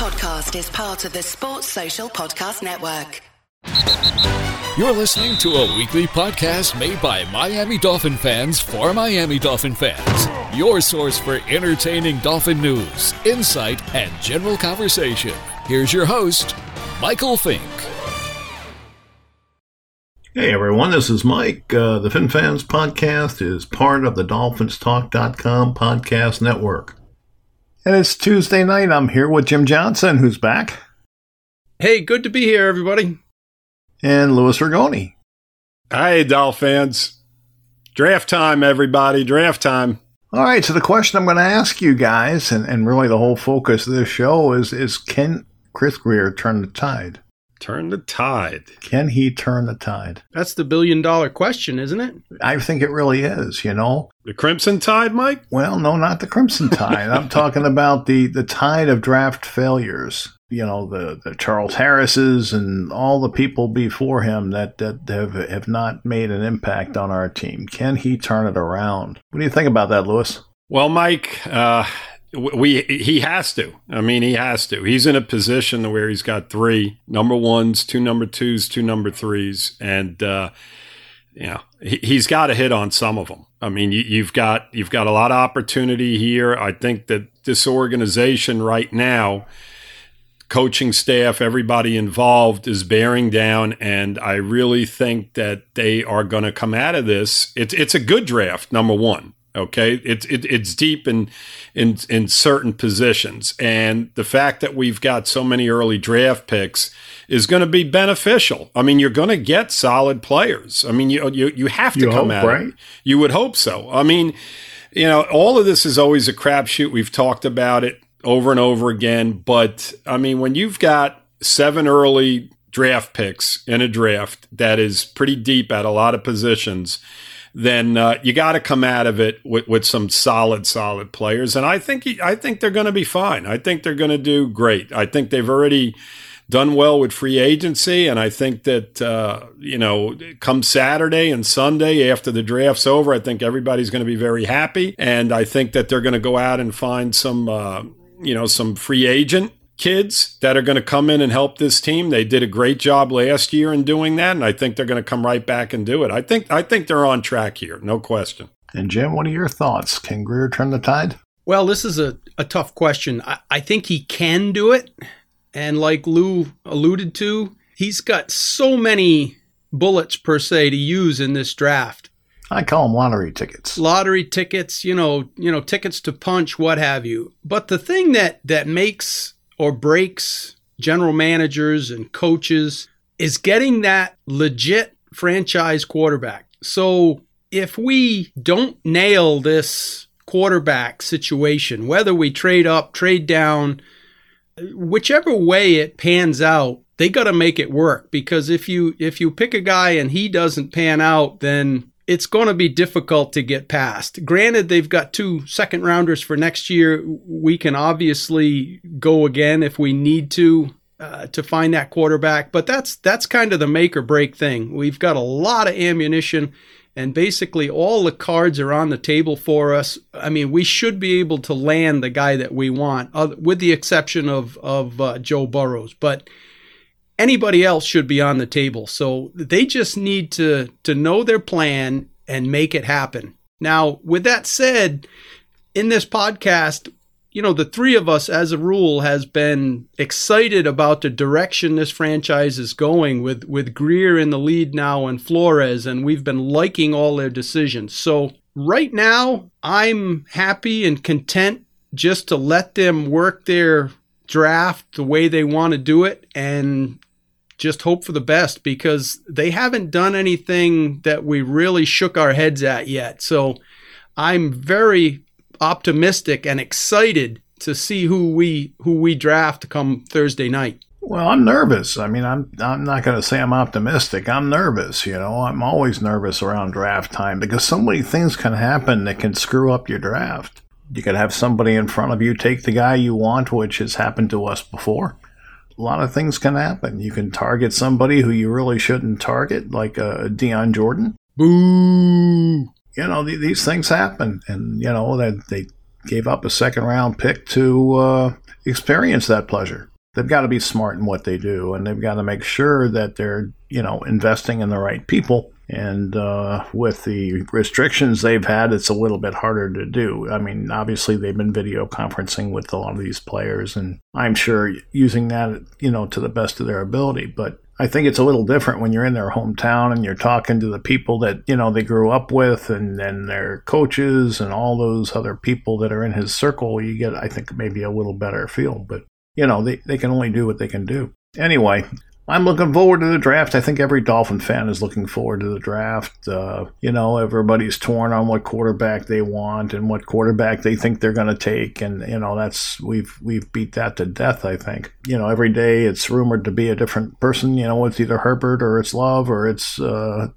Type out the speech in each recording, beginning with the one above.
podcast is part of the Sports Social Podcast Network. You're listening to a weekly podcast made by Miami Dolphin fans for Miami Dolphin fans. Your source for entertaining Dolphin news, insight, and general conversation. Here's your host, Michael Fink. Hey everyone, this is Mike. Uh, the Fin Fans podcast is part of the DolphinsTalk.com podcast network. And it's Tuesday night. I'm here with Jim Johnson, who's back, Hey, good to be here, everybody. and Louis Rigoni. Hey, Dolphins. Draft time, everybody. Draft time. All right, so the question I'm going to ask you guys, and, and really the whole focus of this show is, is can Chris Grier turn the tide? Turn the tide. Can he turn the tide? That's the billion dollar question, isn't it? I think it really is, you know. The Crimson Tide, Mike? Well, no, not the Crimson Tide. I'm talking about the, the tide of draft failures. You know, the, the Charles Harrises and all the people before him that, that have, have not made an impact on our team. Can he turn it around? What do you think about that, Lewis? Well, Mike, uh, we he has to. I mean, he has to. He's in a position where he's got three number ones, two number twos, two number threes, and uh, you know he, he's got to hit on some of them. I mean, you, you've got you've got a lot of opportunity here. I think that this organization right now, coaching staff, everybody involved is bearing down, and I really think that they are going to come out of this. It's it's a good draft. Number one, okay, it's it, it's deep in in in certain positions, and the fact that we've got so many early draft picks is going to be beneficial. I mean, you're going to get solid players. I mean, you you you have to You come hope, out. right? You would hope so. I mean, you know, all of this is always a crapshoot. We've talked about it over and over again. But I mean, when you've got seven early draft picks in a draft that is pretty deep at a lot of positions, then uh, you got to come out of it with, with some solid, solid players. And I think I think they're going to be fine. I think they're going to do great. I think they've already done well with free agency, and I think that uh, you know, come Saturday and Sunday after the draft's over, I think everybody's going to be very happy, and I think that they're going to go out and find some, uh, you know, some free agent kids that are going to come in and help this team. They did a great job last year in doing that, and I think they're going to come right back and do it. I think I think they're on track here, no question. And Jim, what are your thoughts? Can Grier turn the tide? Well, this is a, a tough question. I, I think he can do it. And like Lou alluded to, he's got so many bullets per se to use in this draft. I call them lottery tickets. Lottery tickets, you know, you know, tickets to punch, what have you. But the thing that that makes or breaks general managers and coaches is getting that legit franchise quarterback. So if we don't nail this quarterback situation, whether we trade up, trade down, whichever way it pans out, they got to make it work because if you if you pick a guy and he doesn't pan out, then it's going to be difficult to get past. Granted, they've got two second rounders for next year. We can obviously go again if we need to uh, to find that quarterback, but that's that's kind of the make or break thing. We've got a lot of ammunition, and basically all the cards are on the table for us. I mean, we should be able to land the guy that we want, uh, with the exception of of uh, Joe Burrows, but anybody else should be on the table. So they just need to to know their plan and make it happen. Now, with that said, in this podcast, you know, the three of us as a rule has been excited about the direction this franchise is going with with Grier in the lead now and Flores and we've been liking all their decisions. So, right now, I'm happy and content just to let them work their draft the way they want to do it and just hope for the best because they haven't done anything that we really shook our heads at yet. So I'm very optimistic and excited to see who we who we draft come Thursday night. Well, I'm nervous. I mean, I'm I'm not going to say I'm optimistic. I'm nervous. You know, I'm always nervous around draft time because so many things can happen that can screw up your draft. You could have somebody in front of you take the guy you want, which has happened to us before. A lot of things can happen. You can target somebody who you really shouldn't target, like uh, Dion Jordan. Boo! You know, th- these things happen, and you know that they gave up a second round pick to uh, experience that pleasure. They've got to be smart in what they do, and they've got to make sure that they're, you know, investing in the right people. And uh, with the restrictions they've had, it's a little bit harder to do. I mean, obviously they've been video conferencing with a lot of these players, and I'm sure using that, you know, to the best of their ability. But I think it's a little different when you're in their hometown and you're talking to the people that, you know, they grew up with and then their coaches and all those other people that are in his circle. You get, I think, maybe a little better feel. But you know, they, they can only do what they can do. Anyway, I'm looking forward to the draft. I think every Dolphin fan is looking forward to the draft. Uh, you know, everybody's torn on what quarterback they want and what quarterback they think they're going to take, and you know that's we've we've beat that to death. I think you know every day it's rumored to be a different person. You know, it's either Herbert or it's Love or it's uh,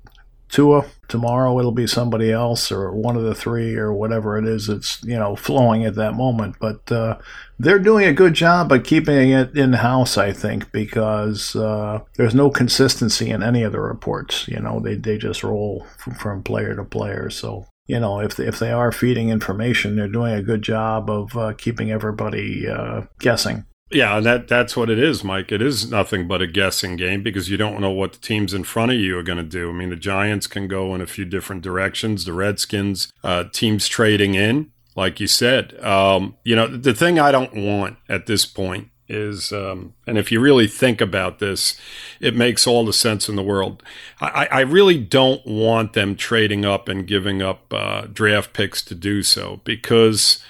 Tua. Tomorrow it'll be somebody else or one of the three or whatever it is that's, you know, flowing at that moment. But uh, they're doing a good job of keeping it in house, I think, because uh, there's no consistency in any of the reports. You know, they, they just roll from, from player to player. So you know, if if they are feeding information, they're doing a good job of uh, keeping everybody uh, guessing. Yeah, and that that's what it is, Mike. It is nothing but a guessing game because you don't know what the teams in front of you are going to do. I mean, the Giants can go in a few different directions. The Redskins, uh, teams trading in, like you said. Um, you know, the thing I don't want at this point is, um, and if you really think about this, it makes all the sense in the world. I, I really don't want them trading up and giving up uh, draft picks to do so because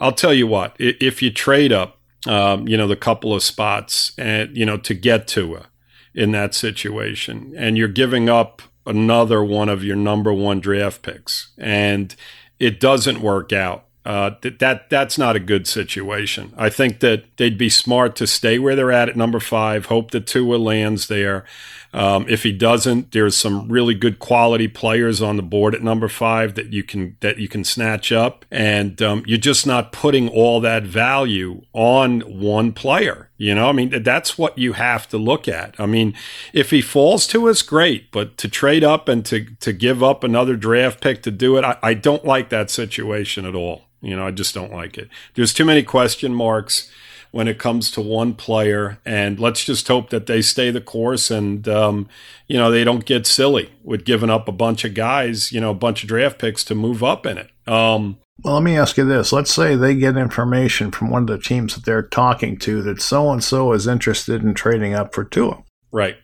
I'll tell you what, if you trade up um, you know, the couple of spots and, you know, to get to in that situation. And you're giving up another one of your number one draft picks and it doesn't work out. Uh, that, that that's not a good situation. I think that they'd be smart to stay where they're at at number five. Hope that Tua lands there, um, if he doesn't, there's some really good quality players on the board at number five that you can that you can snatch up, and um, you're just not putting all that value on one player. You know, I mean, that's what you have to look at. I mean, if he falls to us, great, but to trade up and to to give up another draft pick to do it, I, I don't like that situation at all. You know, I just don't like it. There's too many question marks when it comes to one player. And let's just hope that they stay the course and, um, you know, they don't get silly with giving up a bunch of guys, you know, a bunch of draft picks to move up in it. Um, well, let me ask you this. Let's say they get information from one of the teams that they're talking to that so and so is interested in trading up for Tua. Right.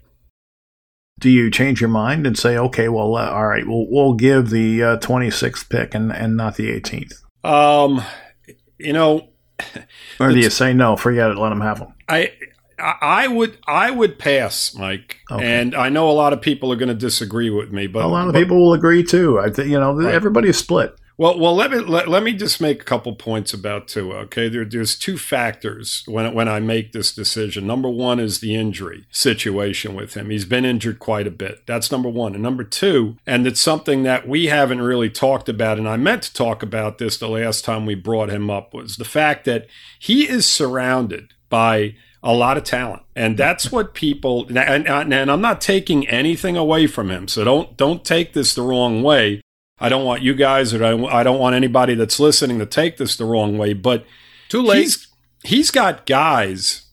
Do you change your mind and say, okay, well, uh, all right, we'll, we'll give the uh, 26th pick and, and not the 18th? Um, you know, or do you say no? Forget it. Let them have them. I I would I would pass, Mike, okay. and I know a lot of people are going to disagree with me, but a lot of but, people will agree too. I think you know right. everybody's split. Well, well, let me let, let me just make a couple points about Tua. Okay, there, there's two factors when when I make this decision. Number one is the injury situation with him. He's been injured quite a bit. That's number one. And number two, and it's something that we haven't really talked about, and I meant to talk about this the last time we brought him up was the fact that he is surrounded by a lot of talent and that's what people and, and, and, i'm not taking anything away from him so don't don't take this the wrong way I don't want you guys or I don't want anybody that's listening to take this the wrong way, but too late. He's, he's got guys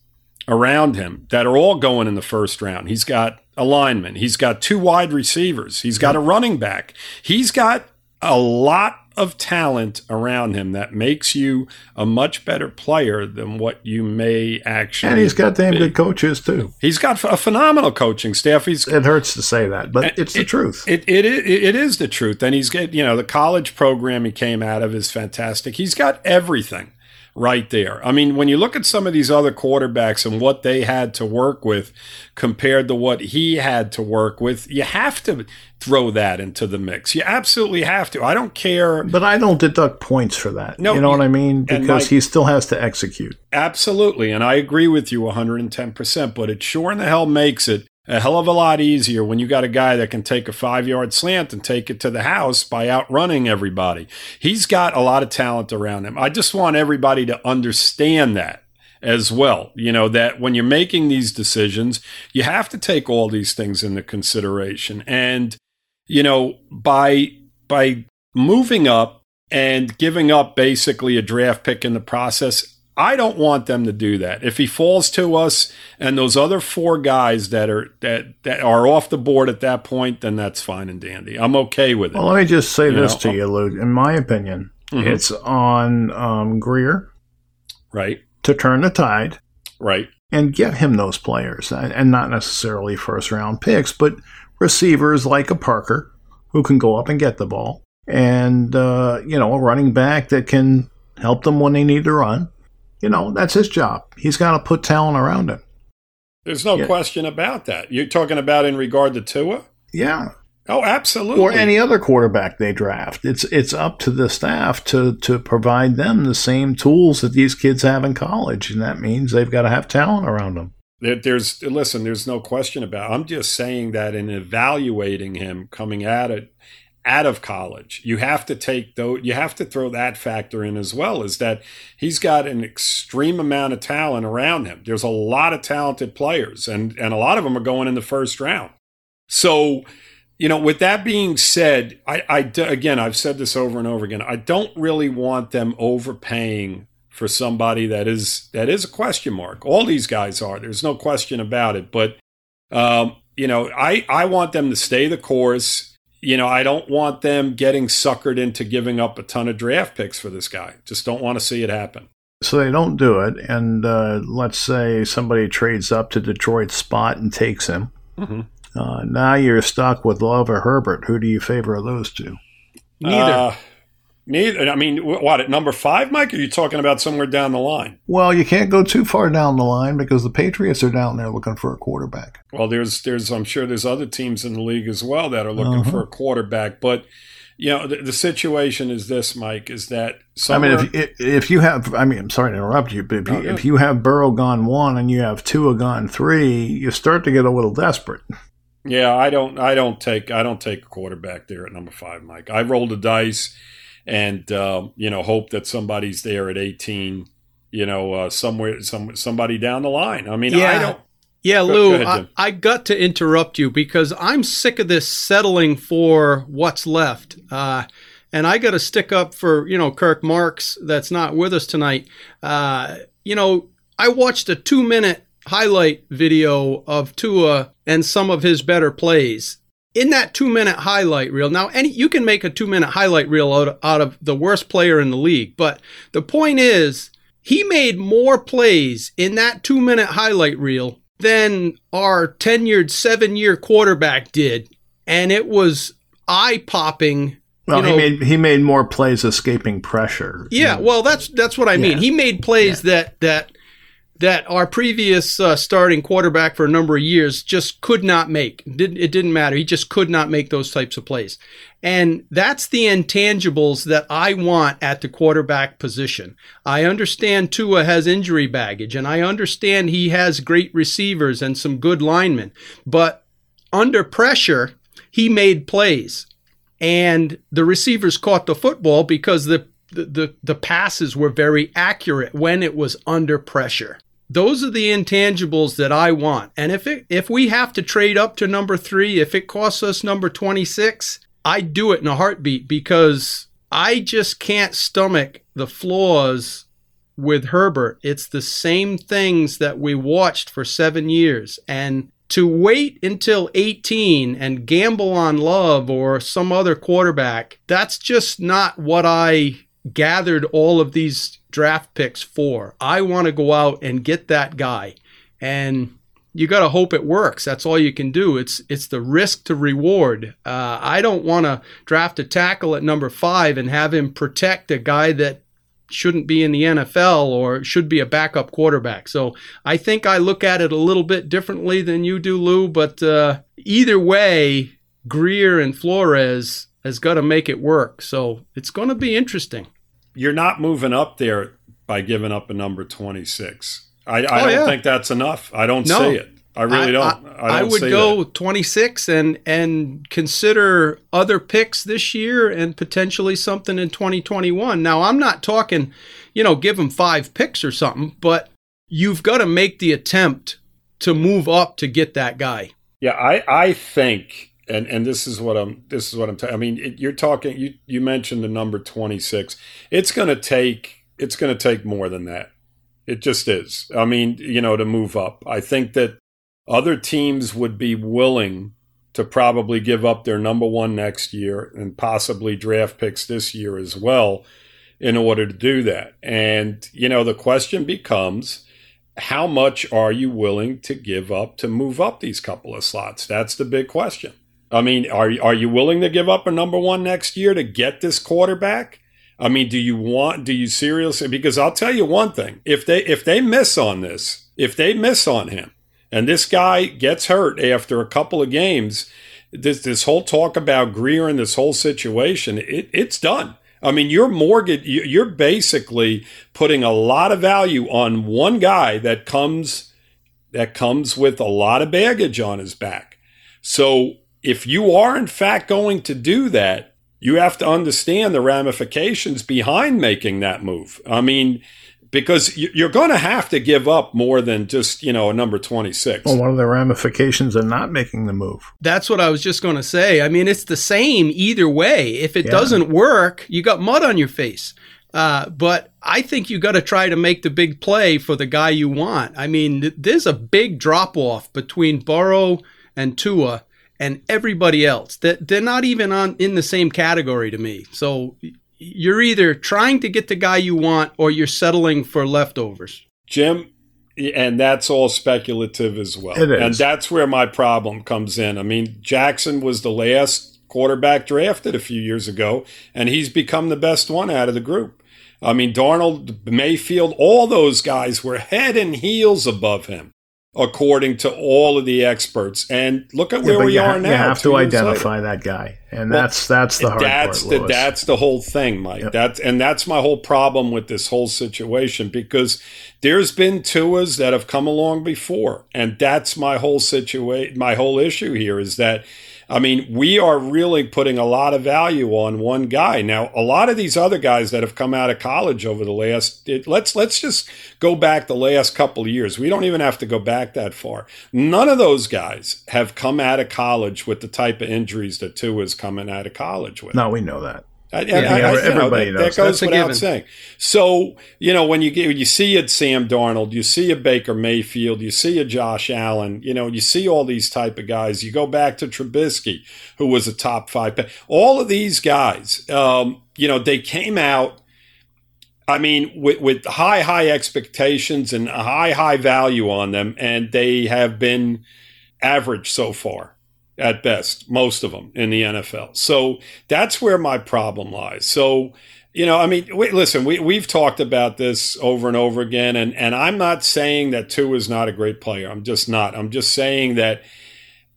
around him that are all going in the first round. He's got a lineman. He's got two wide receivers. He's got a running back. He's got a lot of talent around him that makes you a much better player than what you may actually. And he's got damn good coaches too. He's got a phenomenal coaching staff. He's it hurts to say that, but it's the it, truth. It, it, it, it is the truth. And he's got you know the college program he came out of is fantastic. He's got everything right there. I mean, when you look at some of these other quarterbacks and what they had to work with compared to what he had to work with, you have to throw that into the mix. You absolutely have to. I don't care. But I don't deduct points for that. No, you know what I mean? Because he still has to execute. Absolutely. And I agree with you 110%. But it sure in the hell makes it a hell of a lot easier when you got a guy that can take a five yard slant and take it to the house by outrunning everybody. He's got a lot of talent around him. I just want everybody to understand that as well. You know, that when you're making these decisions, you have to take all these things into consideration. And, you know, by, by moving up and giving up basically a draft pick in the process, I don't want them to do that. If he falls to us and those other four guys that are that that are off the board at that point, then that's fine and dandy. I'm okay with it. Well, let me just say You this know, to you, Luke. In my opinion, Mhm. it's on um, Grier right, to turn the tide right. and get him those players, and and not necessarily first round picks, but receivers like a Parker who can go up and get the ball, and uh, you know a running back that can help them when they need to run. You know that's his job. He's got to put talent around him. There's no Yeah. question about that. You're talking about in regard to Tua? Yeah, Oh, absolutely. or any other quarterback they draft. It's it's up to the staff to to provide them the same tools that these kids have in college, and that means they've got to have talent around them. There- There's listen. There's no question about. I'm just saying that in evaluating him coming at it out of college, you have to take though. You have to throw that factor in as well. Is that he's got an extreme amount of talent around him. There's a lot of talented players, and and a lot of them are going in the first round. So, you know, with that being said, I, I again, I've said this over and over again. I don't really want them overpaying for somebody that is that is a question mark. All these guys are. There's no question about it. But um, you know, I I want them to stay the course. You know, I don't want them getting suckered into giving up a ton of draft picks for this guy. Just don't want to see it happen. So they don't do it, and uh, let's say somebody trades up to Detroit's spot and takes him. Mhm. Uh, now you're stuck with Love or Herbert. Who do you favor of those two? Neither. Uh, neither. I mean, what at number five, Mike? Are you talking about somewhere down the line? Well, you can't go too far down the line because the Patriots are down there looking for a quarterback. Well, there's there's I'm sure there's other teams in the league as well that are looking Uh-huh. for a quarterback, but you know the, the situation is this, Mike, is that I mean, if, if you have, I mean, I'm sorry to interrupt you, but if, you, no. if you have Burrow gone one and you have Tua gone three, you start to get a little desperate. yeah, I don't I don't take I don't take a quarterback there at number five, Mike. I roll the dice and um, you know hope that somebody's there at 18. You know, uh, somewhere some somebody down the line. I mean, I Yeah. don't. Yeah, Go- Lou, go ahead, I, I got to interrupt you because I'm sick of this settling for what's left. Uh, and I got to stick up for, you know, Kirk Marks that's not with us tonight. Uh, you know, I watched a two minute highlight video of Tua and some of his better plays. In that two minute highlight reel, now any you can make a two minute highlight reel out, out of the worst player in the league, but the point is he made more plays in that two minute highlight reel than our tenured seven year quarterback did. And it was eye popping. Well, You know- he made he made more plays escaping pressure. Yeah, well, that's that's what I mean. Yeah. He made plays that that that our previous uh, starting quarterback for a number of years just could not make. Didn't it didn't matter. He just could not make those types of plays. And that's the intangibles that I want at the quarterback position. I understand Tua has injury baggage and I understand he has great receivers and some good linemen, but under pressure, he made plays and the receivers caught the football because the the, the, the passes were very accurate when it was under pressure. Those are the intangibles that I want. And if it, if we have to trade up to number 3, if it costs us number 26, I'd do it in a heartbeat because I just can't stomach the flaws with Herbert. It's the same things that we watched for 7 years and to wait until 18 and gamble on Love or some other quarterback, that's just not what I gathered all of these draft picks for. I want to go out and get that guy. And you got to hope it works. That's all you can do. It's it's the risk to reward. Uh, I don't want to draft a tackle at number five and have him protect a guy that shouldn't be in the NFL or should be a backup quarterback. So I think I look at it a little bit differently than you do, Lou. But uh, either way, Grier and Flores has got to make it work. So it's going to be interesting. You're not moving up there by giving up a number 26. I, I Oh, don't yeah. think that's enough. I don't No. see it. I really don't. I, I, don't would go that. 26 and and consider other picks this year and potentially something in 2021. Now, I'm not talking, you know, give them five picks or something, but you've got to make the attempt to move up to get that guy. Yeah, I, I think, and, and this is what I'm. This is what I'm. ta- I mean, it, you're talking. You you mentioned the number 26. It's going to take. It's going to take more than that. It just is. I mean, you know, to move up. I think that other teams would be willing to probably give up their number one next year and possibly draft picks this year as well in order to do that. And, you know, the question becomes how much are you willing to give up to move up these couple of slots? That's the big question. I mean, are, are you willing to give up a number one next year to get this quarterback? I mean, do you want, do you seriously? Because I'll tell you one thing if they, if they miss on this, if they miss on him, and this guy gets hurt after a couple of games, this, this whole talk about Grier and this whole situation, it, it's done. I mean, you're mortgage, you're basically putting a lot of value on one guy that comes, that comes with a lot of baggage on his back. So if you are in fact going to do that, you have to understand the ramifications behind making that move. I mean, because you're going to have to give up more than just you know a number 26 well what are the ramifications of not making the move that's what i was just going to say i mean it's the same either way if it yeah. doesn't work you got mud on your face uh, but I think you got to try to make the big play for the guy you want. I mean, th- there's a big drop off between Burrow and Tua and everybody else. That they're not even on in the same category to me. So you're either trying to get the guy you want or you're settling for leftovers. Jim, and that's all speculative as well. It is. And that's where my problem comes in. I mean, Jackson was the last quarterback drafted a few years ago, and he's become the best one out of the group. I mean, Darnold, Mayfield, all those guys were head and heels above him according to all of the experts. And look at where yeah, we are ha- now. You have to identify later. that guy, and well, that's that's the hard that's part. The, Lewis. that's the whole thing, Mike. Yep. That's and that's my whole problem with this whole situation because there's been Tuas that have come along before, and that's my whole situation. My whole issue here is that I mean, we are really putting a lot of value on one guy. Now, a lot of these other guys that have come out of college over the last it, let's let's just go back the last couple of years. We don't even have to go back that far. None of those guys have come out of college with the type of injuries that Tua is coming out of college with. No, we know that. I, yeah, I, I, everybody know, that, knows. That goes That's without saying. So you know when you get you see a Sam Darnold, you see a Baker Mayfield, you see a Josh Allen, you know you see all these type of guys. You go back to Trubisky, who was a top five pick. All of these guys, um, you know, they came out. I mean, with, with high high expectations and a high high value on them, and they have been average so far at best, most of them in the NFL. So that's where my problem lies. So, you know, I mean, wait, listen, we, we've talked about this over and over again, and, and I'm not saying that Tua is not a great player. I'm just not. I'm just saying that,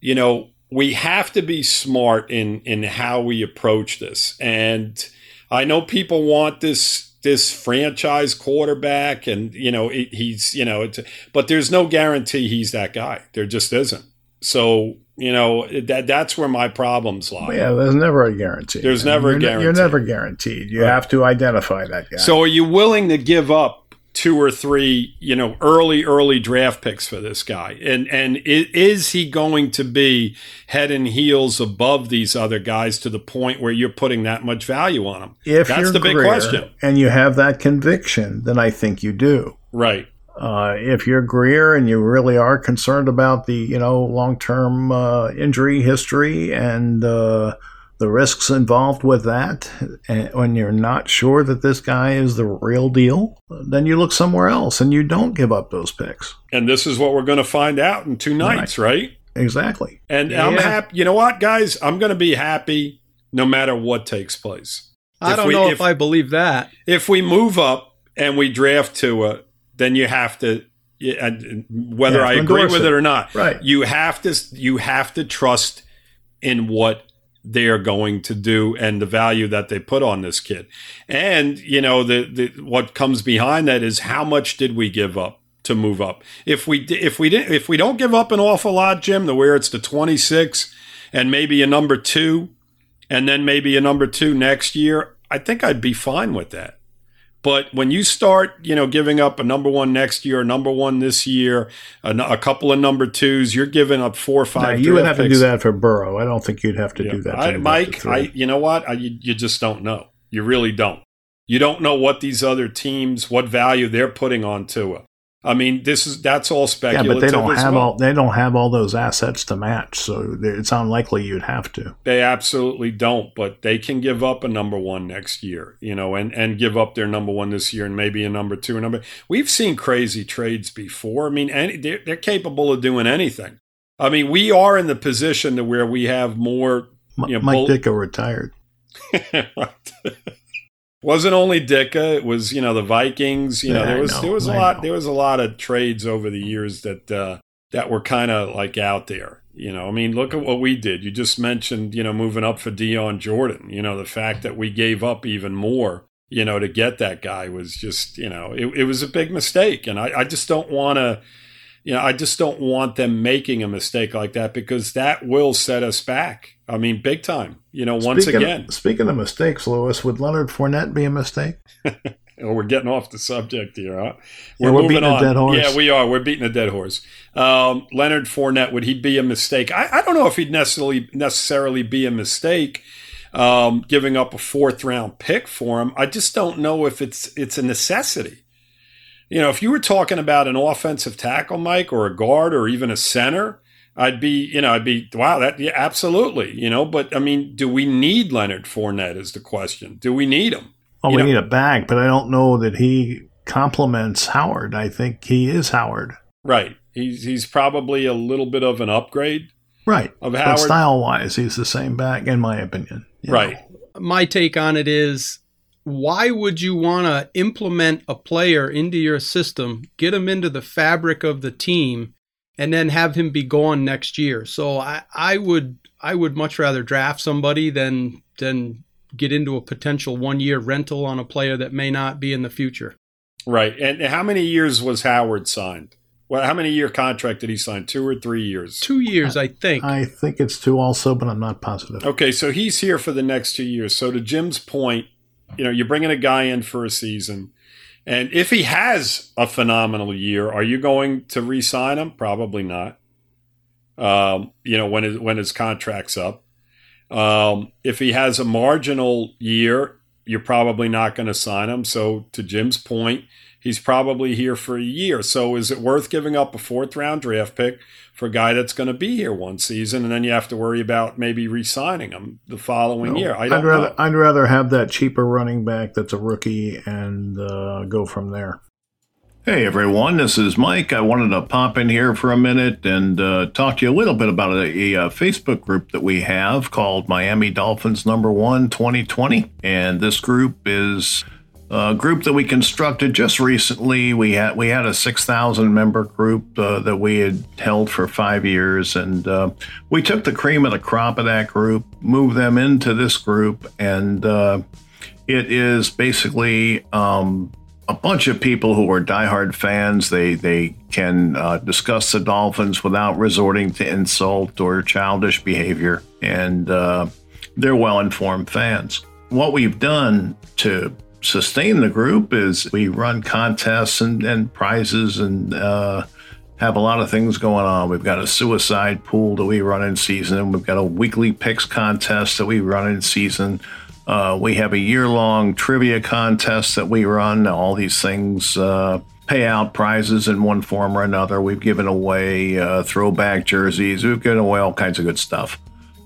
you know, we have to be smart in in how we approach this. And I know people want this this franchise quarterback, and you know he's you know, but there's no guarantee he's that guy. There just isn't. So you know that that's where my problems lie. Yeah, there's never a guarantee. There's never you're, a guarantee. You're never guaranteed. You right. have to identify that guy. So, are you willing to give up two or three, you know, early early draft picks for this guy? And and is he going to be head and heels above these other guys to the point where you're putting that much value on him? If that's the big question. And you have that conviction, then I think you do. Right. Uh, if you're Grier and you really are concerned about the you know long term uh, injury history and uh, the risks involved with that, and when you're not sure that this guy is the real deal, then you look somewhere else and you don't give up those picks. And this is what we're going to find out in two nights, right? right? Exactly. And yeah. I'm happy. You know what, guys? I'm going to be happy no matter what takes place. I if don't we, know if, if I believe that. If we move up and we draft Tua then you have to whether yeah, I agree with it. it or not. Right. You have to you have to trust in what they are going to do and the value that they put on this kid. And you know the, the what comes behind that is how much did we give up to move up? If we if we didn't if we don't give up an awful lot, Jim, the where it's the 26 and maybe a number 2 and then maybe a number 2 next year, I think I'd be fine with that. But when you start, you know, giving up a number one next year, number one this year, a, a couple of number twos, you're giving up four or five. you would have picks. to do that for Burrow. I don't think you'd have to yeah. do that. I, Mike, I, you know what? I, you, you just don't know. You really don't. You don't know what these other teams, what value they're putting on Tua. I mean, this is that's all speculative. Yeah, but they don't have well. all they don't have all those assets to match, so it's unlikely you'd have to. They absolutely don't, but they can give up a number one next year, you know, and, and give up their number one this year and maybe a number two, a number. We've seen crazy trades before. I mean, any, they're, they're capable of doing anything. I mean, we are in the position to where we have more. M- Yeah, Mike Bull- Ditka retired. Wasn't only Ditka, it was you know the Vikings. You know Yeah, there was know, there was a lot know. there was a lot of trades over the years that uh, that were kind of like out there. You know, I mean, look at what we did. You just mentioned you know moving up for Dion Jordan. You know, the fact that we gave up even more. You know, to get that guy was just you know it, it was a big mistake, and I, I just don't want to. You know, I just don't want them making a mistake like that because that will set us back. I mean, big time. You know, once speaking, again. speaking of mistakes, Lewis, would Leonard Fournette be a mistake? We're getting off the subject here, huh? Yeah, we're beating a dead horse. Yeah, we are. We're beating a dead horse. Um, Leonard Fournette, would he be a mistake? I, I don't know if he'd necessarily necessarily be a mistake. Um, giving up a fourth round pick for him, I just don't know if it's it's a necessity. You know, if you were talking about an offensive tackle, Mike, or a guard, or even a center, I'd be, you know, I'd be, wow, that, yeah, absolutely, you know. But I mean, do we need Leonard Fournette? Is the question. Do we need him? Well, You we know- need a back, but I don't know that he complements Howard. I think he is Howard. Right. He's he's probably a little bit of an upgrade Right. of Howard. But style wise, he's the same back, in my opinion. You know. right. my take on it is why would you want to implement a player into your system, get him into the fabric of the team, and then have him be gone next year? So I, I would I would much rather draft somebody than than get into a potential one year rental on a player that may not be in the future. Right. And how many years was Howard signed? Well, how many year contract did he sign? Two or three years? Two years, I think. I think it's two also, but I'm not positive. Okay, so he's here for the next two years. So to Jim's point, you know, you're bringing a guy in for a season, and if he has a phenomenal year, are you going to re-sign him? Probably not. Um, you know, when his, when his contract's up. Um, if he has a marginal year, you're probably not going to sign him. So to Jim's point, he's probably here for a year. So is it worth giving up a fourth round draft pick for a guy that's going to be here one season, and then you have to worry about maybe re-signing him the following No, year? I I'd rather know. I'd rather have that cheaper running back that's a rookie and uh, go from there. Hey everyone, this is Mike. I wanted to pop in here for a minute and uh, talk to you a little bit about a, a Facebook group that we have called Miami Dolphins Number One 2020, and this group is a group that we constructed just recently. We had we had a 6,000 member group uh, that we had held for five years, and uh, we took the cream of the crop of that group, moved them into this group, and uh, it is basically um, a bunch of people who are diehard fans. They they can uh, discuss the Dolphins without resorting to insult or childish behavior, and uh, they're well informed fans. What we've done to sustain the group is we run contests and, and prizes and uh, have a lot of things going on. We've got a suicide pool that we run in season. We've got a weekly picks contest that we run in season. Uh, we have a year long trivia contest that we run. All these things uh, pay out prizes in one form or another. We've given away uh, throwback jerseys. We've given away all kinds of good stuff.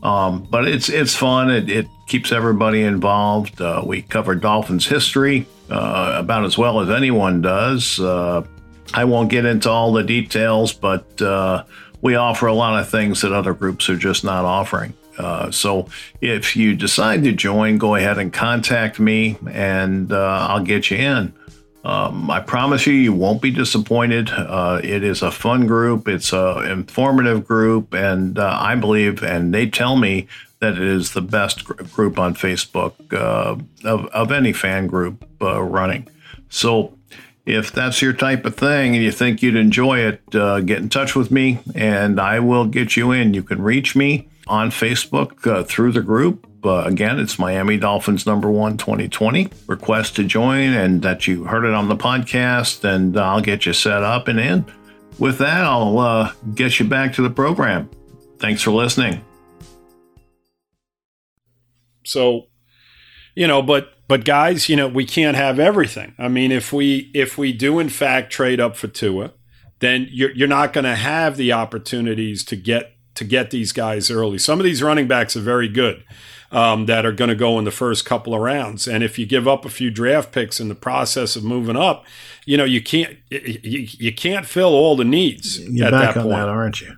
Um, but it's it's fun. It, it keeps everybody involved. Uh, we cover Dolphins history uh, about as well as anyone does. Uh, I won't get into all the details, but uh, we offer a lot of things that other groups are just not offering. Uh, so if you decide to join, go ahead and contact me, and uh, I'll get you in. Um, I promise you, you won't be disappointed. Uh, it is a fun group. It's a informative group, and uh, I believe, and they tell me that it is the best gr- group on Facebook uh, of of any fan group uh, running. So, if that's your type of thing and you think you'd enjoy it, uh, get in touch with me, and I will get you in. You can reach me on Facebook uh, through the group. Uh, again, it's Miami Dolphins number one 2020. Request to join and that you heard it on the podcast, and I'll get you set up and in. With that, I'll uh, get you back to the program. Thanks for listening. So, you know, but but guys, you know, we can't have everything. I mean, if we if we do in fact trade up for Tua, then you're you're not going to have the opportunities to get to get these guys early. Some of these running backs are very good. Um, that are going to go in the first couple of rounds. And if you give up a few draft picks in the process of moving up, you know you can't you, you can't fill all the needs You're at back that on point. that, aren't you?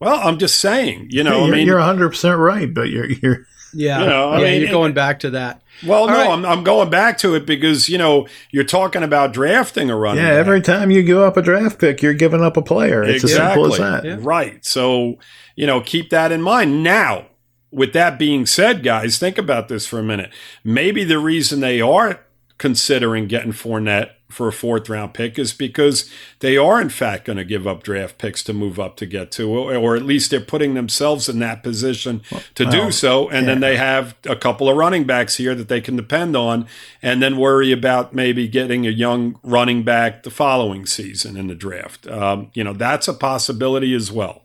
Well, I'm just saying, you know, you're, I mean, you're 100 percent right, but you're you're Yeah, You know, yeah, mean, you're it- going back to that. well, no, All right. I'm, I'm going back to it because you know you're talking about drafting a running. yeah. back. Every time you give up a draft pick, you're giving up a player. It's as simple as that. Yeah. Right. So, you know, keep that in mind. Now, with that being said, guys, think about this for a minute. Maybe the reason they are considering getting Fournette for a fourth round pick is because they are, in fact, going to give up draft picks to move up to get to, or, at least they're putting themselves in that position to do so. And then they have a couple of running backs here that they can depend on, and then worry about maybe getting a young running back the following season in the draft. Um, you know, that's a possibility as well.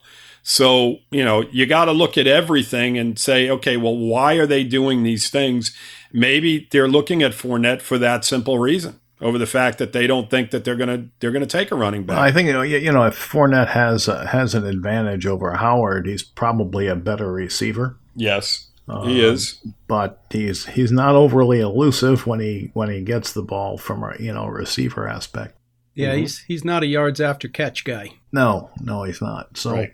So, you know, you got to look at everything and say, okay, well, why are they doing these things? Maybe they're looking at Fournette for that simple reason over the fact that they don't think that they're going to they're going to take a running back. I think you know, you you know if Fournette has uh, has an advantage over Howard, he's probably a better receiver. yes, Uh, he is. but he's he's not overly elusive when he when he gets the ball from a you know receiver aspect. Yeah, Mm-hmm. he's he's not a yards after catch guy. No, no, he's not. So Right.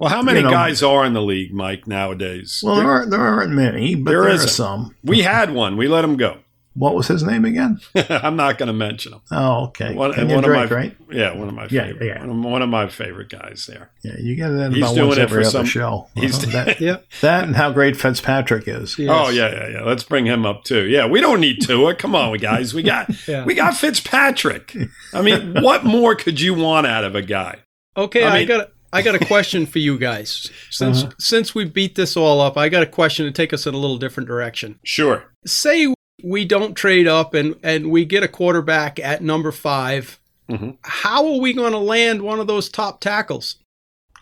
Well, how many you know- guys are in the league, Mike, nowadays? well, there aren't there aren't many, but There there, are some. we had one. We let him go. What was his name again? I'm not going to mention him. Oh, okay. One, Kenyon one Drake, of my, right? Yeah, one of my Yeah, favorite. yeah. One, of, one of my favorite guys there. Yeah, you get it in He's about doing once it every for other some- show. he's- Uh-huh. that, Yep. that and how great Fitzpatrick is. Yes. Oh yeah, yeah, yeah. Let's bring him up too. Yeah, we don't need Tua. Come on, guys. We got Yeah. we got Fitzpatrick. I mean, what more could you want out of a guy? Okay, I I, got a, I got a question for you guys. Since Uh-huh. since we beat this all up, I got a question to take us in a little different direction. Sure. Say we don't trade up and and we get a quarterback at number 5. Mhm. How are we going to land one of those top tackles?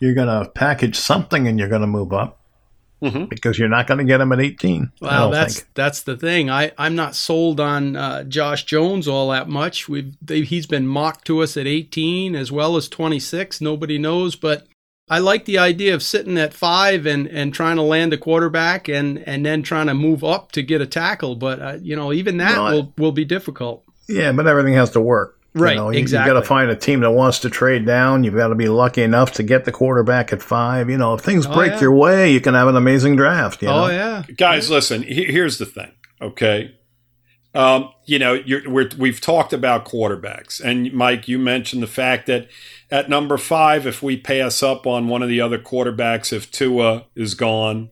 You're going to package something and you're going to move up Mhm. because you're not going to get him at 18. I Well, that's think. that's the thing. I I'm not sold on uh, Josh Jones all that much. We've they, he's been mocked to us at 18 as well as 26. Nobody knows, but I like the idea of sitting at five and, and trying to land a quarterback and, and then trying to move up to get a tackle. But uh, you know, even that Well, I- will will be difficult. Yeah, but everything has to work. Right, You, know, you, exactly. got to find a team that wants to trade down. You've got to be lucky enough to get the quarterback at five. You know, if things Oh, break yeah. your way, you can have an amazing draft. You know? Oh yeah, Guys, listen. Here's the thing. Okay. Um, you know, we're, we've talked about quarterbacks, and Mike, you mentioned the fact that at number five, if we pass up on one of the other quarterbacks, if Tua is gone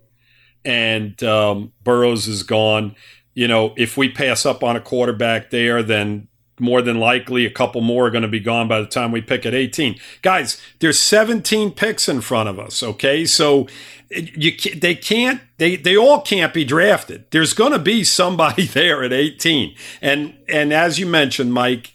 and um, Burrows is gone, you know, if we pass up on a quarterback there, then more than likely a couple more are going to be gone by the time we pick at 18. Guys, there's 17 picks in front of us, okay? So you they can't they they all can't be drafted. There's going to be somebody there at 18. And and as you mentioned, Mike,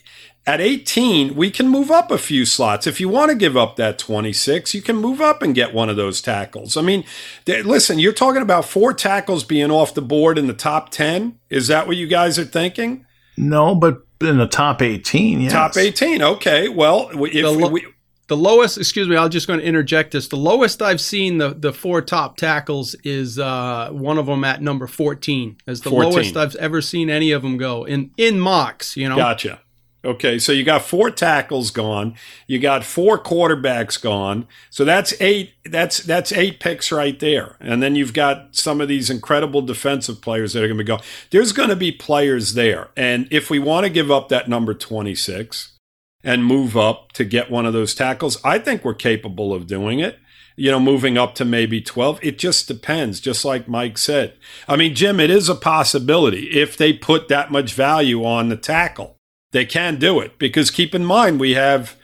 at 18, we can move up a few slots. If you want to give up that 26, you can move up and get one of those tackles. I mean, th- listen, you're talking about four tackles being off the board in the top 10. Is that what you guys are thinking? No, but in the top 18, yes. Top 18. Okay. Well, if The lo- we, the lowest. Excuse me, I'm just going to interject this. The lowest I've seen the the four top tackles is uh, one of them at number 14. As the 14. lowest I've ever seen any of them go in in mocks. You know. Gotcha. Okay, so you got four tackles gone, you got four quarterbacks gone, so that's eight. That's that's eight picks right there, and then you've got some of these incredible defensive players that are going to be gone. There's going to be players there, and if we want to give up that number 26 and move up to get one of those tackles, I think we're capable of doing it. You know, moving up to maybe 12. It just depends, just like Mike said. I mean, Jim, it is a possibility if they put that much value on the tackle they can do it because keep in mind we have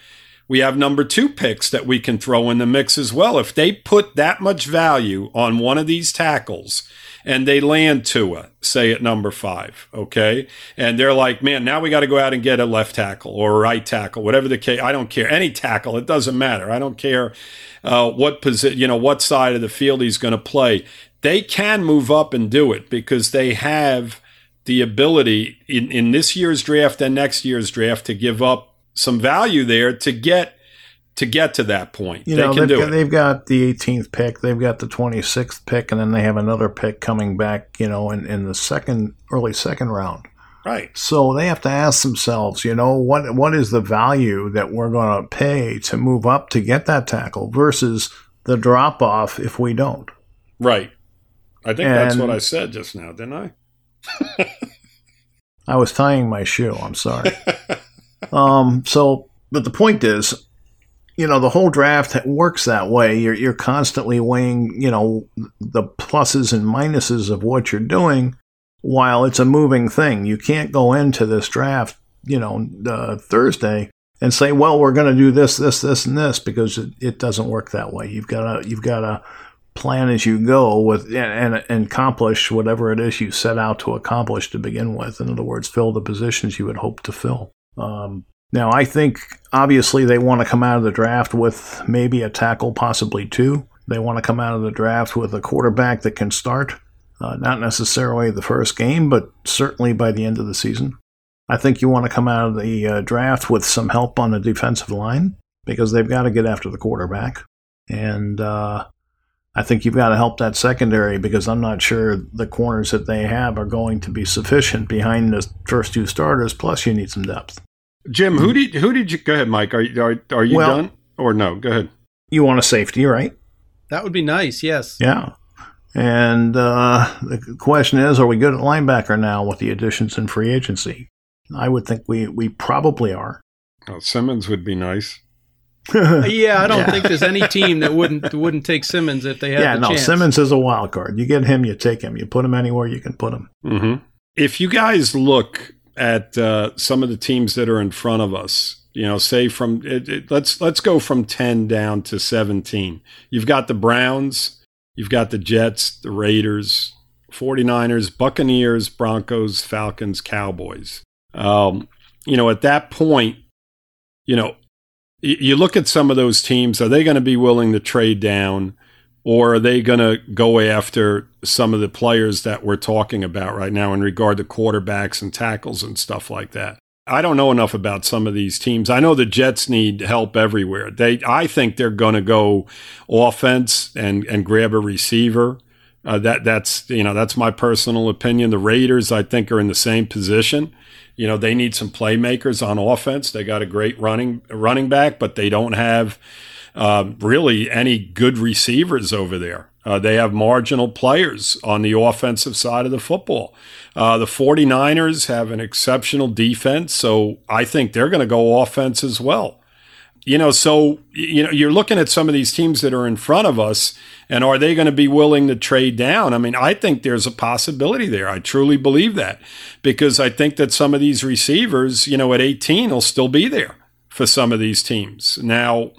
we have number two picks that we can throw in the mix as well. If they put that much value on one of these tackles and they land Tua, say at number five, okay, and they're like, man, now we got to go out and get a left tackle or a right tackle, whatever the case. I don't care any tackle. It doesn't matter. I don't care uh, what position, you know, what side of the field he's going to play. They can move up and do it because they have the ability in, in this year's draft and next year's draft to give up some value there to get to get to that point. You they know, can do got, it. they've got the 18th pick, they've got the 26th pick, and then they have another pick coming back, you know, in, in the second, early second round. Right. So they have to ask themselves, you know, what what is the value that we're going to pay to move up to get that tackle versus the drop off if we don't? Right. I think that's what I said just now, didn't I? I was tying my shoe. I'm sorry. um. So, but the point is, you know, the whole draft works that way. You're you're constantly weighing, you know, the pluses and minuses of what you're doing, while it's a moving thing. You can't go into this draft, you know, uh, Thursday and say, well, we're going to do this, this, this, and this because it, it doesn't work that way. You've got to you've got to plan as you go with and, and, accomplish whatever it is you set out to accomplish to begin with. In other words, fill the positions you would hope to fill. Um, now, I think obviously they want to come out of the draft with maybe a tackle, possibly two. They want to come out of the draft with a quarterback that can start, uh, not necessarily the first game, but certainly by the end of the season. I think you want to come out of the uh, draft with some help on the defensive line because they've got to get after the quarterback. And uh, I think you've got to help that secondary because I'm not sure the corners that they have are going to be sufficient behind the first two starters. Plus, you need some depth. Jim, who did who did you go ahead, Mike? Are you are, are you Well- done? Or no, go ahead. You want a safety, right? That would be nice. Yes. Yeah. And uh, the question is, are we good at linebacker now with the additions in free agency? I would think we, we probably are. Oh, Simmons would be nice. Yeah, I don't Yeah. think there's any team that wouldn't wouldn't take Simmons if they had yeah, the no, chance. Simmons is a wild card. You get him, you take him. You put him anywhere you can put him. hmm If you guys look at uh, some of the teams that are in front of us, you know, say from it, it, let's let's go from ten down to seventeen. You've got the Browns, you've got the Jets, the Raiders, 49ers, Buccaneers, Broncos, Falcons, Cowboys. Um, you know, at that point, you know, y- you look at some of those teams. Are they going to be willing to trade down? or are they going to go after some of the players that we're talking about right now in regard to quarterbacks and tackles and stuff like that? I don't know enough about some of these teams. I know the Jets need help everywhere. They, I think they're going to go offense and and grab a receiver. Uh, that that's you know that's my personal opinion. The Raiders, I think, are in the same position. You know, they need some playmakers on offense. They got a great running running back, but they don't have uh, really any good receivers over there. Uh, they have marginal players on the offensive side of the football. Uh, the 49ers have an exceptional defense, so I think they're going to go offense as well. You know, so you know, you're looking at some of these teams that are in front of us, and are they going to be willing to trade down? I mean, I think there's a possibility there. I truly believe that because I think that some of these receivers, you know, at 18 will still be there for some of these teams. Now,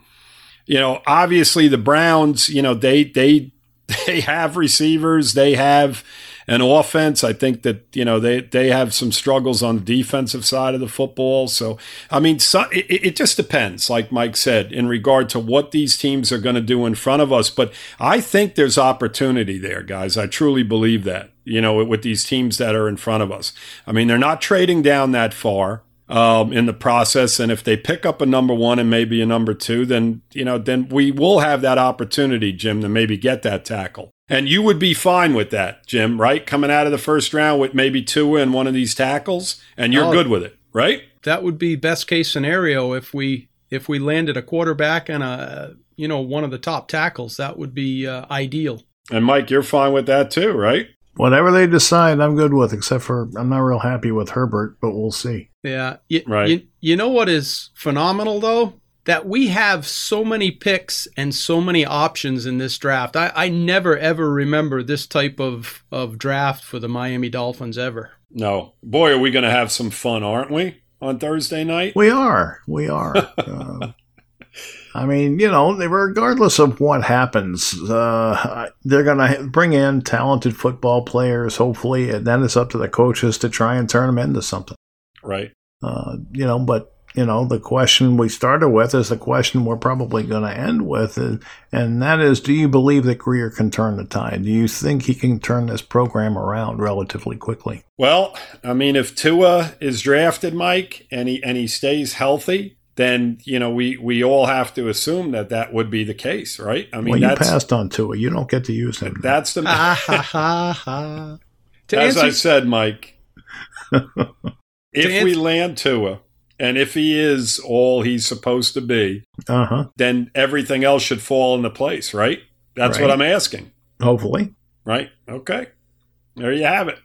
you know, obviously the Browns, you know, they they they have receivers, they have an offense. I think that you know they they have some struggles on the defensive side of the football. So I mean, so, it, it just depends, like Mike said, in regard to what these teams are going to do in front of us. But I think there's opportunity there, guys. I truly believe that. You know, with these teams that are in front of us. I mean, they're not trading down that far um, in the process. And if they pick up a number one and maybe a number two, then you know, then we will have that opportunity, Jim, to maybe get that tackle. And you would be fine with that, Jim, right? Coming out of the first round with maybe two in one of these tackles, and you're Oh. good with it, right? that would be best case scenario if we if we landed a quarterback and a you know one of the top tackles. That would be uh, ideal. And Mike, you're fine with that too, right? Whatever they decide, I'm good with, except for I'm not real happy with Herbert, but we'll see. Yeah. You, Right. You, you know what is phenomenal though? That we have so many picks and so many options in this draft. I, I never ever remember this type of, of draft for the Miami Dolphins ever. No. Boy, are we going to have some fun, aren't we, on Thursday night? We are. We are. uh, I mean, you know, regardless of what happens, uh, they're going to bring in talented football players, hopefully, and then it's up to the coaches to try and turn them into something. Right. Uh, you know, but you know, the question we started with is the question we're probably going to end with, and that is do you believe that Grier can turn the tide? Do you think he can turn this program around relatively quickly? Well, I mean, if Tua is drafted, Mike, and he, and he stays healthy, then you know we we all have to assume that that would be the case, right? I mean, well, you passed on Tua. You don't get to use him. That's the. Ah, to As answer, I said, Mike, if answer, we land Tua, and if he is all he's supposed to be, uh-huh. then everything else should fall into place, right? That's right. what I'm asking. Hopefully. Right. Okay. There you have it.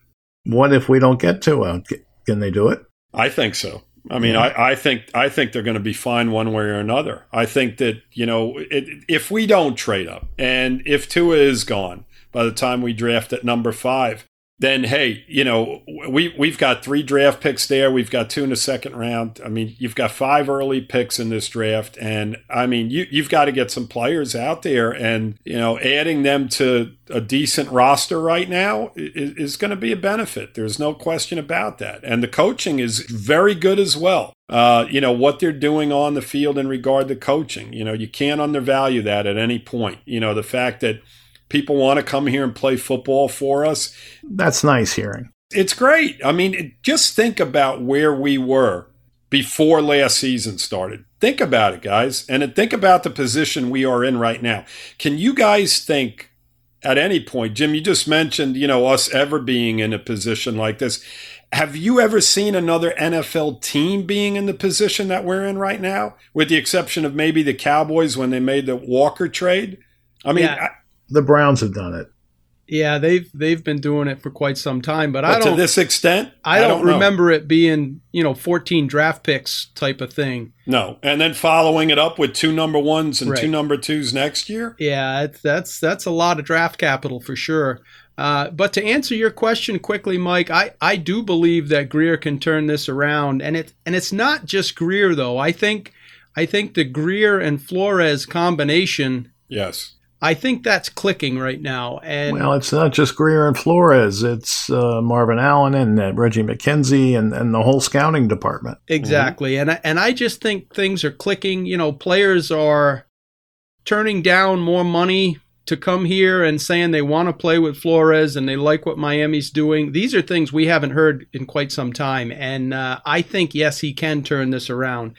What if we don't get Tua? Can they do it? I think so. I mean, yeah. I, I, think I think they're going to be fine one way or another. I think that you know it, if we don't trade up and if Tua is gone by the time we draft at number five, then hey, you know, we we've got three draft picks there. We've got two in the second round. I mean, you've got five early picks in this draft, and I mean, you you've got to get some players out there, and you know, adding them to a decent roster right now is, is going to be a benefit. There's no question about that, and the coaching is very good as well. Uh, you know what they're doing on the field in regard to coaching. You know, you can't undervalue that at any point. You know, the fact that people want to come here and play football for us. That's nice hearing. It's great. I mean, just think about where we were before last season started. Think about it, guys. And think about the position we are in right now. Can you guys think at any point, Jim, you just mentioned, you know, us ever being in a position like this. Have you ever seen another NFL team being in the position that we're in right now, with the exception of maybe the Cowboys when they made the Walker trade? I mean, yeah the Browns have done it. Yeah, they've they've been doing it for quite some time, but, but I don't to this extent. I don't, I don't remember it being you know 14 draft picks type of thing. No, and then following it up with two number ones and right. two number twos next year. Yeah, that's that's a lot of draft capital for sure. Uh, but to answer your question quickly, Mike, I, I do believe that Grier can turn this around, and it and it's not just Grier though. I think I think the Grier and Flores combination. Yes I think that's clicking right now. And well, it's not just Grier and Flores; it's uh, Marvin Allen and uh, Reggie McKenzie and, and the whole scouting department. Exactly, mm-hmm. and I, and I just think things are clicking. You know, players are turning down more money to come here and saying they want to play with Flores and they like what Miami's doing. These are things we haven't heard in quite some time, and uh, I think yes, he can turn this around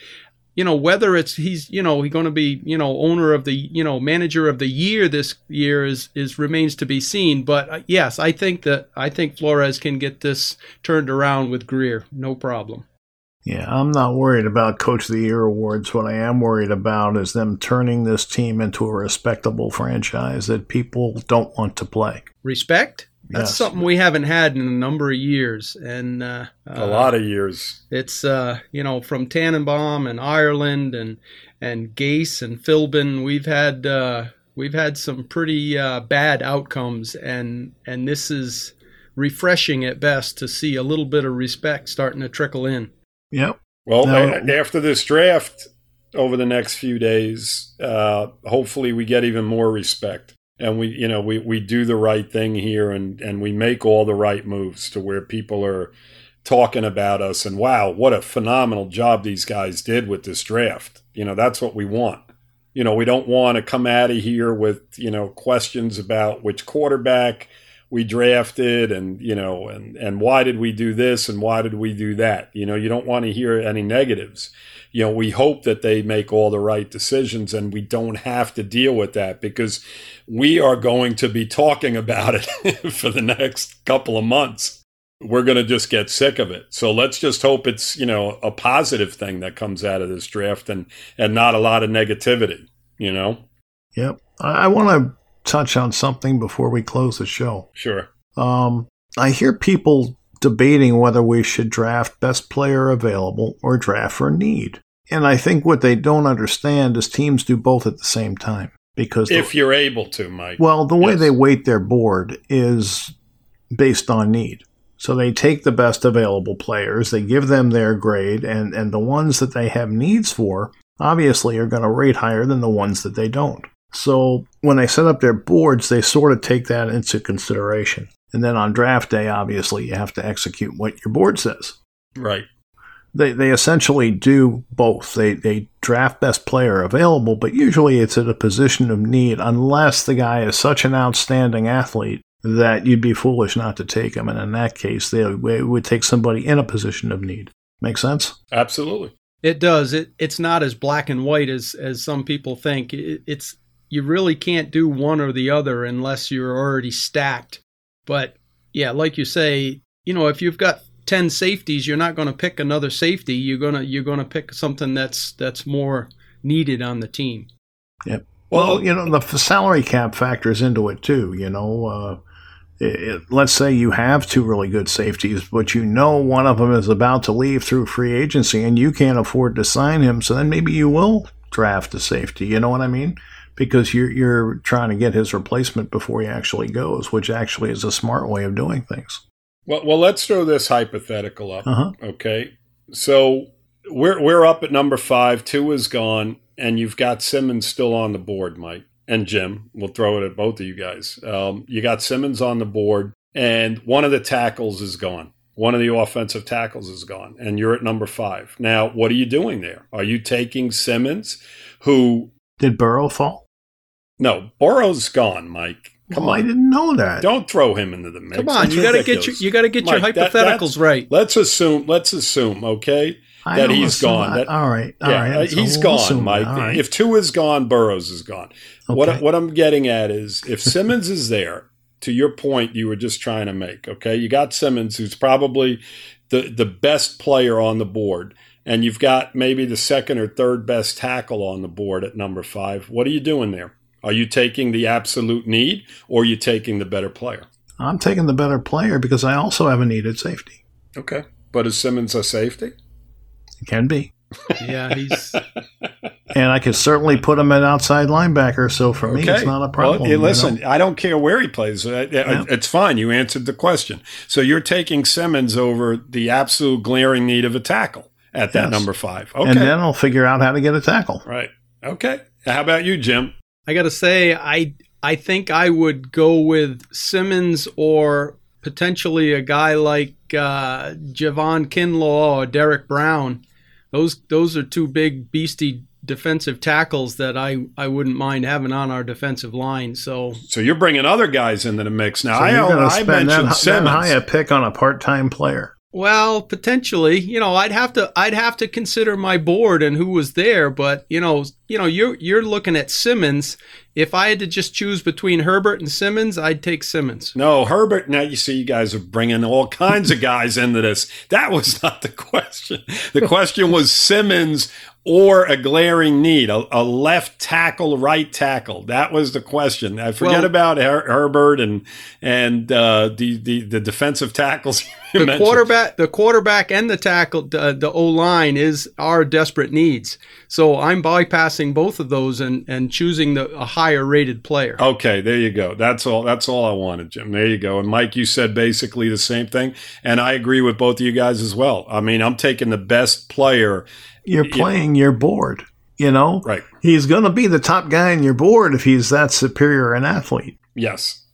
you know whether it's he's you know he's going to be you know owner of the you know manager of the year this year is is remains to be seen. But uh, yes i think that i think flores can get this turned around with Grier. no problem. Yeah i'm not worried about coach of the year awards. What i am worried about is them turning this team into a respectable franchise that people don't want to play. Respect that's yes. something we haven't had in a number of years, and uh, a lot of years. It's uh, you know from Tannenbaum and Ireland and and Gase and Philbin. We've had uh, we've had some pretty uh, bad outcomes, and and this is refreshing at best to see a little bit of respect starting to trickle in. Yep. Well, now, after this draft over the next few days, uh, hopefully we get even more respect and we you know we we do the right thing here and and we make all the right moves to where people are talking about us and wow what a phenomenal job these guys did with this draft. You know that's what we want. You know we don't want to come out of here with you know questions about which quarterback we drafted and you know and and why did we do this and why did we do that? You know you don't want to hear any negatives you know we hope that they make all the right decisions and we don't have to deal with that because we are going to be talking about it for the next couple of months we're going to just get sick of it so let's just hope it's you know a positive thing that comes out of this draft and and not a lot of negativity you know yep i want to touch on something before we close the show? Sure. Um, I hear people debating whether we should draft best player available or draft for need. And I think what they don't understand is teams do both at the same time. Because if the, you're able to, Mike. Well, the way yes. they weight their board is based on need. So they take the best available players, they give them their grade, and, and the ones that they have needs for obviously are going to rate higher than the ones that they don't. So when they set up their boards, they sort of take that into consideration. And then on draft day, obviously, you have to execute what your board says. Right. they, they essentially do both. They they draft best player available, but usually it's at a position of need unless the guy is such an outstanding athlete that you'd be foolish not to take him. And in that case, they would take somebody in a position of need. Make sense? Absolutely. It does. It it's not as black and white as as some people think. It, it's you really can't do one or the other unless you're already stacked. But yeah, like you say, you know, if you've got 10 safeties, you're not going to pick another safety. You're going to you're going to pick something that's that's more needed on the team. Yep. Well, you know, the salary cap factors into it too, you know, uh, it, let's say you have two really good safeties, but you know one of them is about to leave through free agency and you can't afford to sign him, so then maybe you will draft a safety. You know what I mean? Because you're you're trying to get his replacement before he actually goes, which actually is a smart way of doing things. Well, well, let's throw this hypothetical up. Uh-huh. Okay, so we're we're up at number five. Two is gone, and you've got Simmons still on the board, Mike and Jim. We'll throw it at both of you guys. Um, you got Simmons on the board, and one of the tackles is gone. One of the offensive tackles is gone, and you're at number five. Now, what are you doing there? Are you taking Simmons, who did Burrow fall? No, Burrow's gone, Mike. Come oh, well, on, I didn't know that. Don't throw him into the mix. Come on, that's you got to get your you got to get Mike, your hypotheticals that, right. Let's assume. Let's assume. Okay, that he's gone. That, all right. All yeah, right. Uh, he's so gone, Mike. Right. If two is gone, Burrows is gone. Okay. What what I'm getting at is if Simmons is there, to your point you were just trying to make, okay? You got Simmons who's probably the the best player on the board and you've got maybe the second or third best tackle on the board at number 5. What are you doing there? Are you taking the absolute need or are you taking the better player? I'm taking the better player because I also have a needed safety. Okay. But is Simmons a safety? It can be. Yeah, he's. and I could certainly put him at outside linebacker. So for okay. me, it's not a problem. Well, listen, you know? I don't care where he plays. Yeah. It's fine. You answered the question. So you're taking Simmons over the absolute glaring need of a tackle at that yes. number five. Okay. And then I'll figure out how to get a tackle. Right. Okay. How about you, Jim? I got to say, I I think I would go with Simmons or potentially a guy like uh, Javon Kinlaw or Derrick Brown. Those those are two big beastie defensive tackles that I, I wouldn't mind having on our defensive line. So so you're bringing other guys into the mix now. So I, I mentioned that, Simmons. That high a pick on a part time player. Well, potentially, you know, I'd have to I'd have to consider my board and who was there, but you know, you know, you're you're looking at Simmons. If I had to just choose between Herbert and Simmons, I'd take Simmons. No, Herbert. Now you see, you guys are bringing all kinds of guys into this. That was not the question. The question was Simmons or a glaring need, a, a, left tackle, right tackle. That was the question. I forget well, about Her- Herbert and and uh, the, the the defensive tackles. the mentioned. quarterback, the quarterback, and the tackle, the, the O line is our desperate needs. So I'm bypassing both of those and and choosing the a higher rated player. Okay, there you go. That's all. That's all I wanted, Jim. There you go. And Mike, you said basically the same thing, and I agree with both of you guys as well. I mean, I'm taking the best player you're playing your board. You know, right? He's going to be the top guy in your board if he's that superior an athlete. Yes,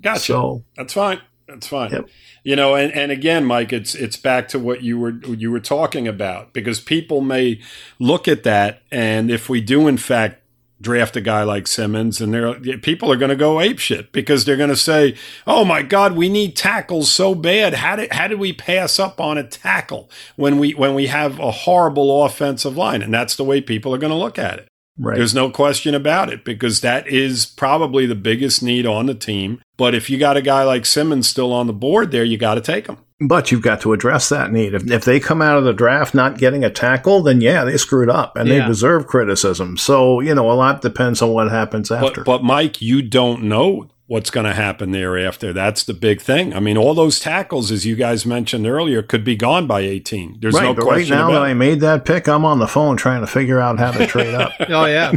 gotcha. So, That's fine. That's fine. Yep. You know, and, and again, Mike, it's it's back to what you were you were talking about because people may look at that, and if we do in fact draft a guy like Simmons, and they're people are going to go ape shit because they're going to say, "Oh my God, we need tackles so bad. How did how did we pass up on a tackle when we when we have a horrible offensive line?" And that's the way people are going to look at it. Right. There's no question about it because that is probably the biggest need on the team. But if you got a guy like Simmons still on the board there, you got to take him. But you've got to address that need. If, if they come out of the draft not getting a tackle, then yeah, they screwed up and yeah. they deserve criticism. So, you know, a lot depends on what happens after. But, but Mike, you don't know what's going to happen thereafter. That's the big thing. I mean, all those tackles, as you guys mentioned earlier, could be gone by 18. There's right, no but question right now about that I made that pick, I'm on the phone trying to figure out how to trade up. oh, yeah.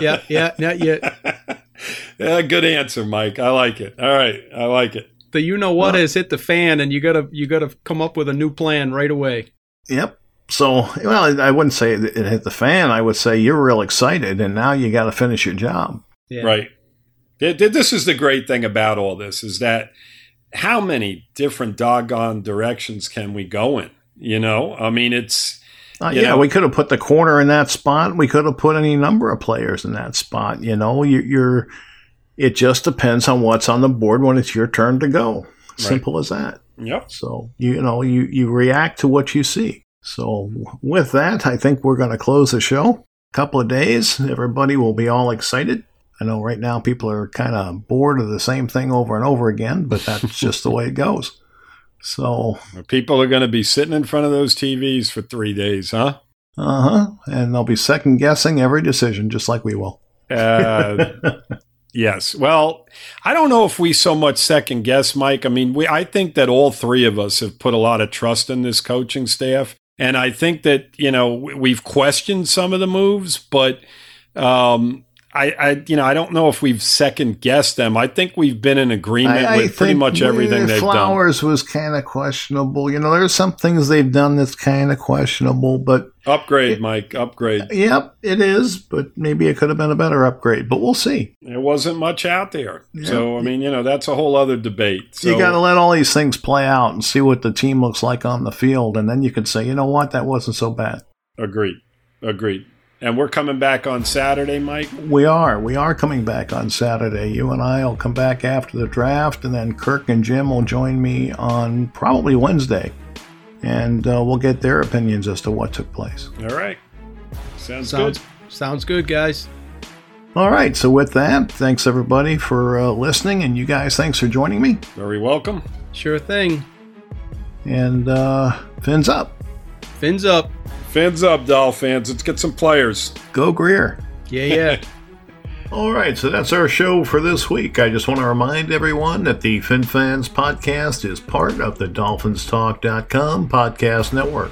yeah, yeah, not yet. yeah, good answer, Mike. I like it. All right. I like it the you know what well, has hit the fan, and you gotta you gotta come up with a new plan right away. Yep. So, well, I wouldn't say it hit the fan. I would say you're real excited, and now you got to finish your job. Yeah. Right. This is the great thing about all this is that how many different doggone directions can we go in? You know, I mean, it's Uh, yeah, know? we could have put the corner in that spot. We could have put any number of players in that spot. You know, you, you're. It just depends on what's on the board when it's your turn to go. Simple as that. Yep. So you know, you you react to what you see. So with that, I think we're going to close the show. A Couple of days, everybody will be all excited. I know right now people are kind of bored of the same thing over and over again, but that's just the way it goes. So, People are going to be sitting in front of those TVs for three days, huh? uh huh, and they'll be second guessing every decision, just like we will. Uh, yes. Well, I don't know if we so much second guess, Mike. I mean, we I think that all three of us have put a lot of trust in this coaching staff, and I think that you know we- we've questioned some of the moves, but um, I, I you know I don't know if we've second guessed them. I think we've been in agreement with pretty much everything they've done. Flowers was kind of questionable. You know, there's some things they've done that's kind of questionable, but Upgrade, Mike. Upgrade. yep, it is. But maybe it could have been a better upgrade. But we'll see. There wasn't much out there, so I mean, you know, that's a whole other debate. So, you got to let all these things play out and see what the team looks like on the field, and then you can say, you know what, that wasn't so bad. Agreed. Agreed. And we're coming back on Saturday, Mike. We are. We are coming back on Saturday. You and I will come back after the draft, and then Kirk and Jim will join me on probably Wednesday. And uh, we'll get their opinions as to what took place. All right. Sounds, Sounds good. sounds good, guys. All right. So, with that, thanks everybody for uh, listening. And you guys, thanks for joining me. Very welcome. Sure thing. And uh, fins up. Fins up. Fins up, Dolfans. Let's get some players. Go Grier. Yeah, yeah. All right, so that's our show for this week. I just want to remind everyone that the FinFans podcast is part of the DolphinsTalk.com podcast network.